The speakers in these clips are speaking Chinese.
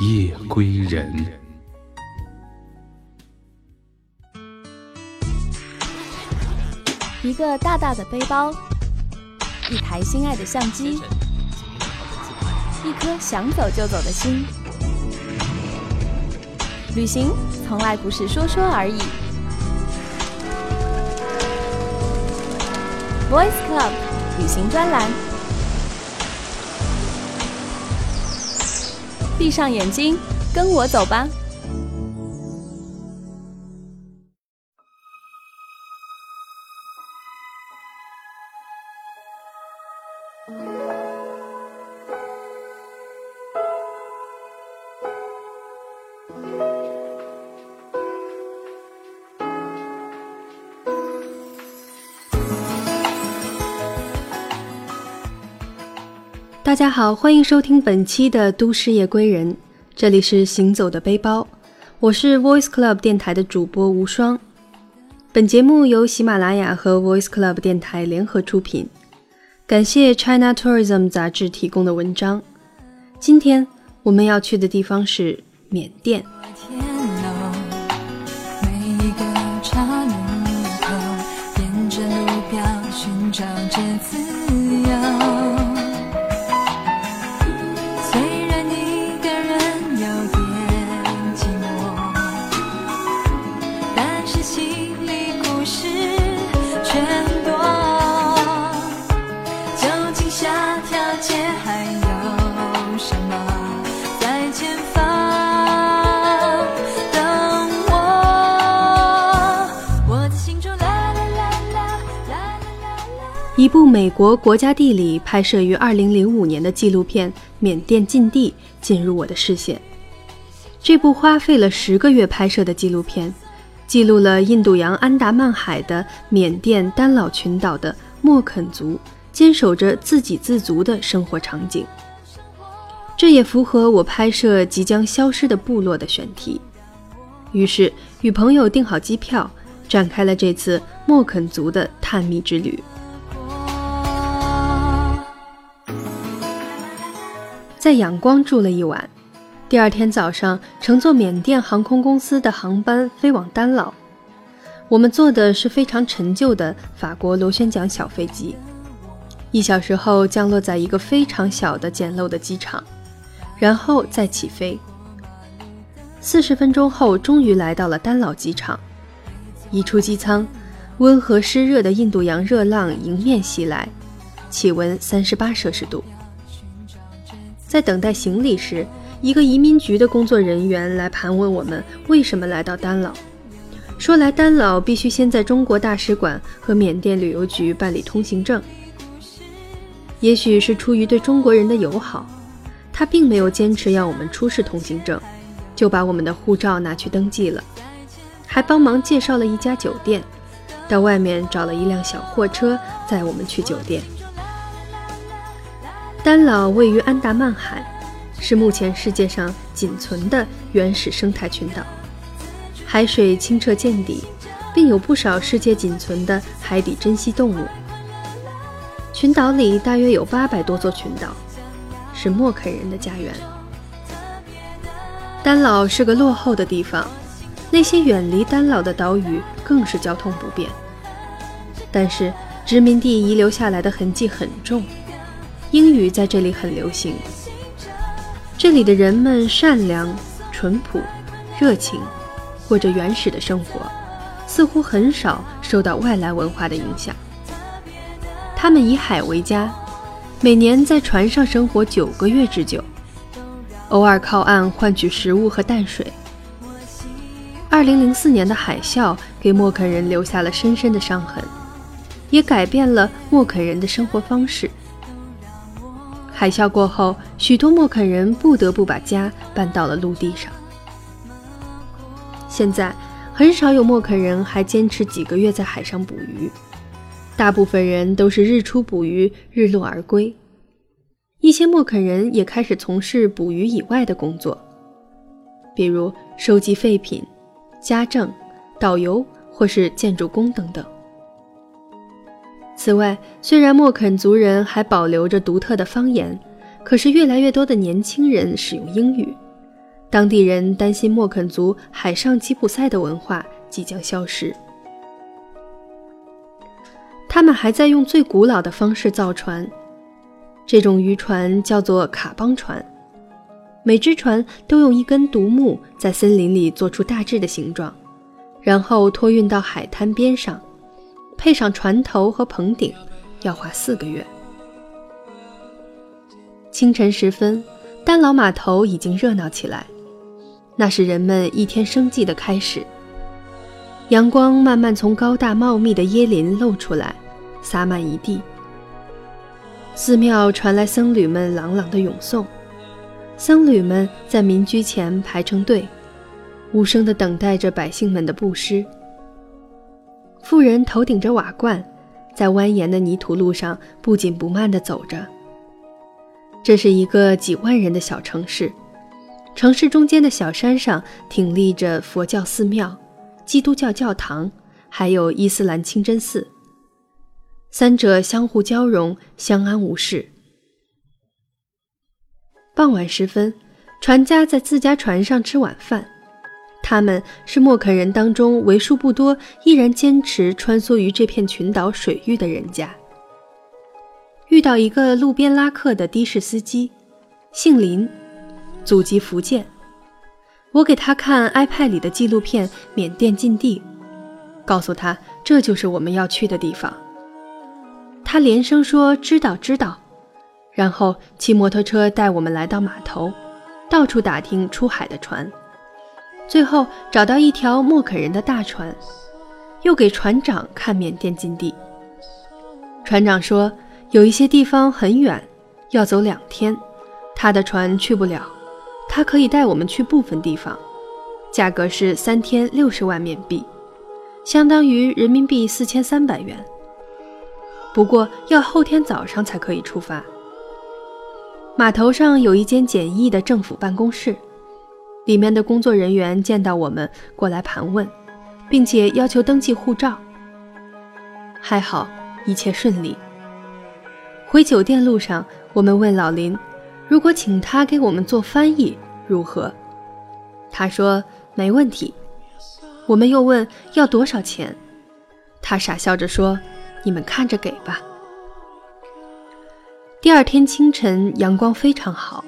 夜归人。一个大大的背包，一台心爱的相机，一颗想走就走的心。旅行从来不是说说而已。Voice Club 旅行专栏，闭上眼睛，跟我走吧。大家好，欢迎收听本期的《都市夜归人》，这里是行走的背包，我是 Voice Club 电台的主播无双。本节目由喜马拉雅和 Voice Club 电台联合出品，感谢 China Tourism 杂志提供的文章。今天我们要去的地方是缅甸。部美国国家地理拍摄于2005年的纪录片《缅甸禁地》进入我的视线。这部花费了十个月拍摄的纪录片，记录了印度洋安达曼海的缅甸丹老群岛的莫肯族坚守着自给自足的生活场景。这也符合我拍摄即将消失的部落的选题。于是，与朋友订好机票，展开了这次莫肯族的探秘之旅。在仰光住了一晚，第二天早上乘坐缅甸航空公司的航班飞往丹老。我们坐的是非常陈旧的法国螺旋桨小飞机，一小时后降落在一个非常小的简陋的机场，然后再起飞。四十分钟后，终于来到了丹老机场。一出机舱，温和湿热的印度洋热浪迎面袭来，气温三十八摄氏度。在等待行李时，一个移民局的工作人员来盘问我们为什么来到丹老，说来丹老必须先在中国大使馆和缅甸旅游局办理通行证。也许是出于对中国人的友好，他并没有坚持要我们出示通行证，就把我们的护照拿去登记了，还帮忙介绍了一家酒店，到外面找了一辆小货车载我们去酒店。丹老位于安达曼海，是目前世界上仅存的原始生态群岛，海水清澈见底，并有不少世界仅存的海底珍稀动物。群岛里大约有八百多座群岛，是默肯人的家园。丹老是个落后的地方，那些远离丹老的岛屿更是交通不便。但是殖民地遗留下来的痕迹很重。英语在这里很流行。这里的人们善良、淳朴、热情，过着原始的生活，似乎很少受到外来文化的影响。他们以海为家，每年在船上生活九个月之久，偶尔靠岸换取食物和淡水。二零零四年的海啸给默肯人留下了深深的伤痕，也改变了默肯人的生活方式。海啸过后，许多莫肯人不得不把家搬到了陆地上。现在很少有莫肯人还坚持几个月在海上捕鱼，大部分人都是日出捕鱼，日落而归。一些莫肯人也开始从事捕鱼以外的工作，比如收集废品、家政、导游或是建筑工等等。此外，虽然莫肯族人还保留着独特的方言，可是越来越多的年轻人使用英语。当地人担心莫肯族海上吉普赛的文化即将消失。他们还在用最古老的方式造船，这种渔船叫做卡邦船。每只船都用一根独木在森林里做出大致的形状，然后托运到海滩边上。配上船头和棚顶，要花四个月。清晨时分，丹老码头已经热闹起来，那是人们一天生计的开始。阳光慢慢从高大茂密的椰林露出来，洒满一地。寺庙传来僧侣们朗朗的咏诵，僧侣们在民居前排成队，无声地等待着百姓们的布施。妇人头顶着瓦罐，在蜿蜒的泥土路上不紧不慢地走着。这是一个几万人的小城市，城市中间的小山上挺立着佛教寺庙、基督教教堂，还有伊斯兰清真寺，三者相互交融，相安无事。傍晚时分，船家在自家船上吃晚饭。他们是莫肯人当中为数不多依然坚持穿梭于这片群岛水域的人家。遇到一个路边拉客的的士司机，姓林，祖籍福建。我给他看 iPad 里的纪录片《缅甸禁地》，告诉他这就是我们要去的地方。他连声说知道知道，然后骑摩托车带我们来到码头，到处打听出海的船。最后找到一条莫肯人的大船，又给船长看缅甸禁地。船长说有一些地方很远，要走两天，他的船去不了，他可以带我们去部分地方，价格是三天六十万缅币，相当于人民币四千三百元。不过要后天早上才可以出发。码头上有一间简易的政府办公室。里面的工作人员见到我们过来盘问，并且要求登记护照。还好一切顺利。回酒店路上，我们问老林，如果请他给我们做翻译如何？他说没问题。我们又问要多少钱，他傻笑着说：“你们看着给吧。”第二天清晨，阳光非常好。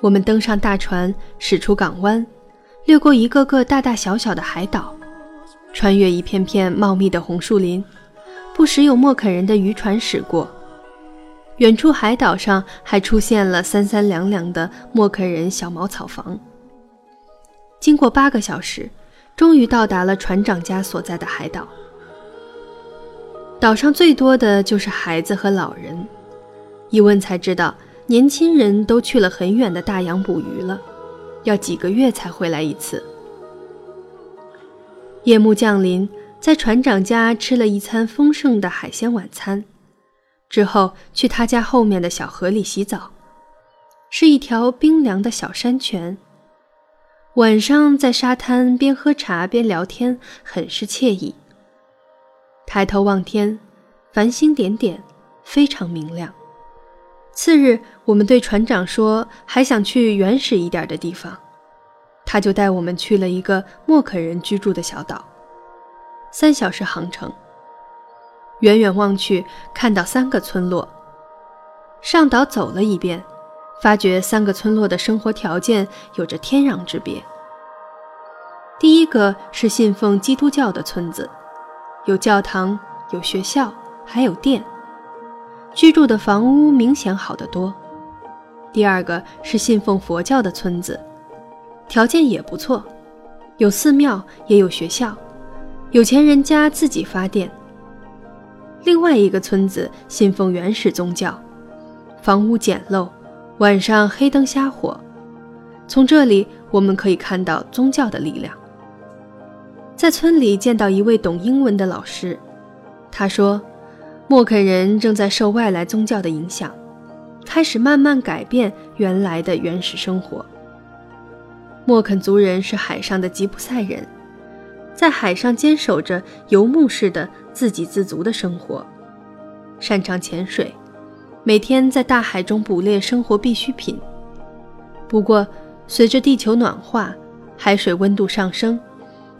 我们登上大船，驶出港湾，掠过一个个大大小小的海岛，穿越一片片茂密的红树林，不时有莫肯人的渔船驶过。远处海岛上还出现了三三两两的莫肯人小茅草房。经过八个小时，终于到达了船长家所在的海岛。岛上最多的就是孩子和老人，一问才知道。年轻人都去了很远的大洋捕鱼了，要几个月才回来一次。夜幕降临，在船长家吃了一餐丰盛的海鲜晚餐，之后去他家后面的小河里洗澡，是一条冰凉的小山泉。晚上在沙滩边喝茶边聊天，很是惬意。抬头望天，繁星点点，非常明亮。次日，我们对船长说还想去原始一点的地方，他就带我们去了一个莫肯人居住的小岛，三小时航程。远远望去，看到三个村落。上岛走了一遍，发觉三个村落的生活条件有着天壤之别。第一个是信奉基督教的村子，有教堂，有学校，还有店。居住的房屋明显好得多。第二个是信奉佛教的村子，条件也不错，有寺庙也有学校，有钱人家自己发电。另外一个村子信奉原始宗教，房屋简陋，晚上黑灯瞎火。从这里我们可以看到宗教的力量。在村里见到一位懂英文的老师，他说，默肯人正在受外来宗教的影响，开始慢慢改变原来的原始生活。默肯族人是海上的吉普赛人，在海上坚守着游牧式的自给自足的生活，擅长潜水，每天在大海中捕猎生活必需品。不过，随着地球暖化，海水温度上升。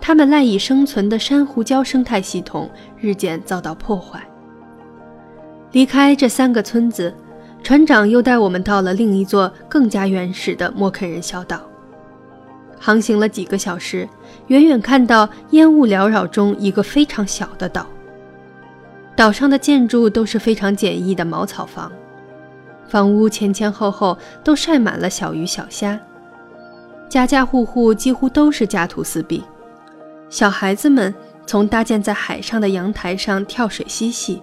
他们赖以生存的珊瑚礁生态系统日渐遭到破坏。离开这三个村子，船长又带我们到了另一座更加原始的莫肯人小岛。航行了几个小时，远远看到烟雾缭绕中一个非常小的岛。岛上的建筑都是非常简易的茅草房，房屋前前后后都晒满了小鱼小虾，家家户户几乎都是家徒四壁。小孩子们从搭建在海上的阳台上跳水嬉戏，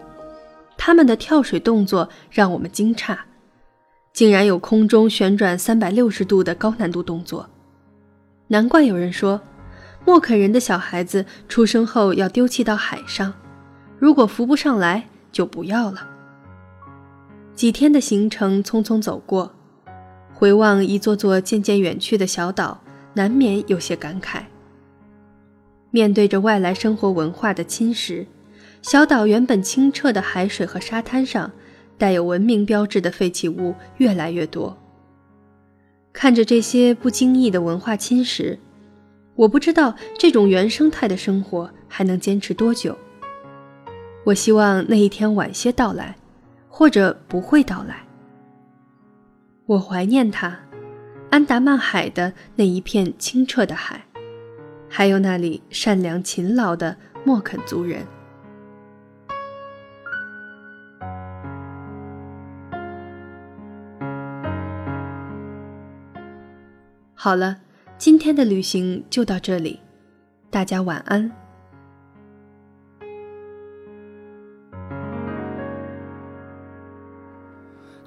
他们的跳水动作让我们惊诧，竟然有空中旋转三百六十度的高难度动作。难怪有人说，莫肯人的小孩子出生后要丢弃到海上，如果浮不上来就不要了。几天的行程匆匆走过，回望一座座渐渐远去的小岛，难免有些感慨。面对着外来生活文化的侵蚀，小岛原本清澈的海水和沙滩上，带有文明标志的废弃物越来越多。看着这些不经意的文化侵蚀，我不知道这种原生态的生活还能坚持多久。我希望那一天晚些到来，或者不会到来。我怀念它，安达曼海的那一片清澈的海。还有那里善良勤劳的莫肯族人。好了，今天的旅行就到这里，大家晚安。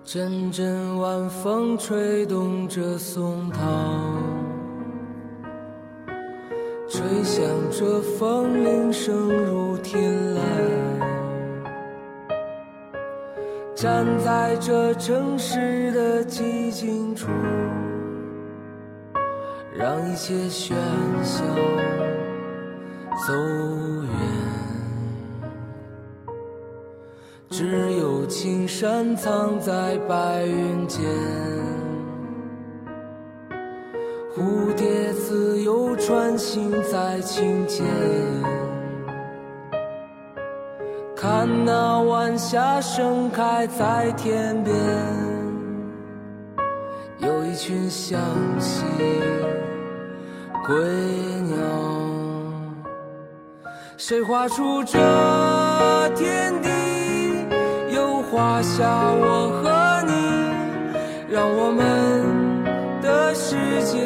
阵阵晚风吹动着松涛。吹响着风铃声如天籁，站在这城市的寂静处，让一切喧嚣走远。只有青山藏在白云间。蝴蝶自由穿行在清间，看那晚霞盛开在天边，有一群向西归鸟。谁画出这天地，又画下我和你，让我们。的世界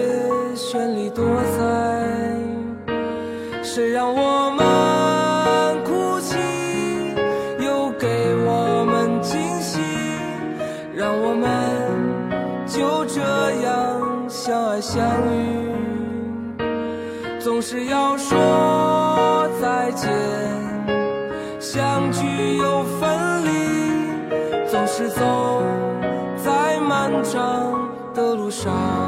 绚丽多彩，谁让我们哭泣，又给我们惊喜，让我们就这样相爱相遇。总是要说再见，相聚又分离，总是走在漫长。的路上。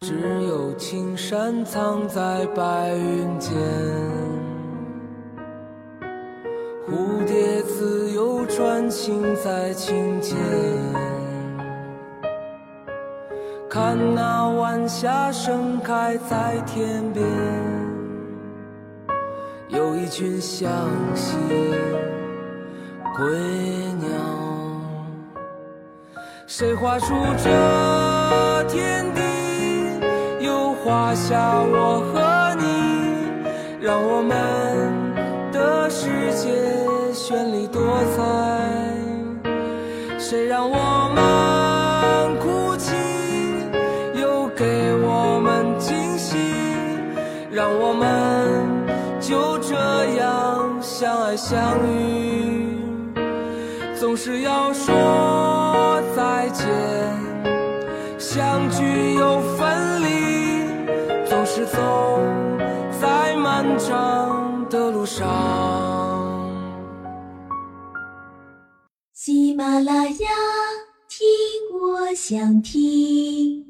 只有青山藏在白云间，蝴蝶自由穿行在清间，看那晚霞盛开在天边，有一群向西归鸟。谁画出这画下我和你，让我们的世界绚丽多彩。谁让我们哭泣，又给我们惊喜，让我们就这样相爱相遇，总是要说再见，相聚又分，是走在漫长的路上。喜马拉雅，听我想听。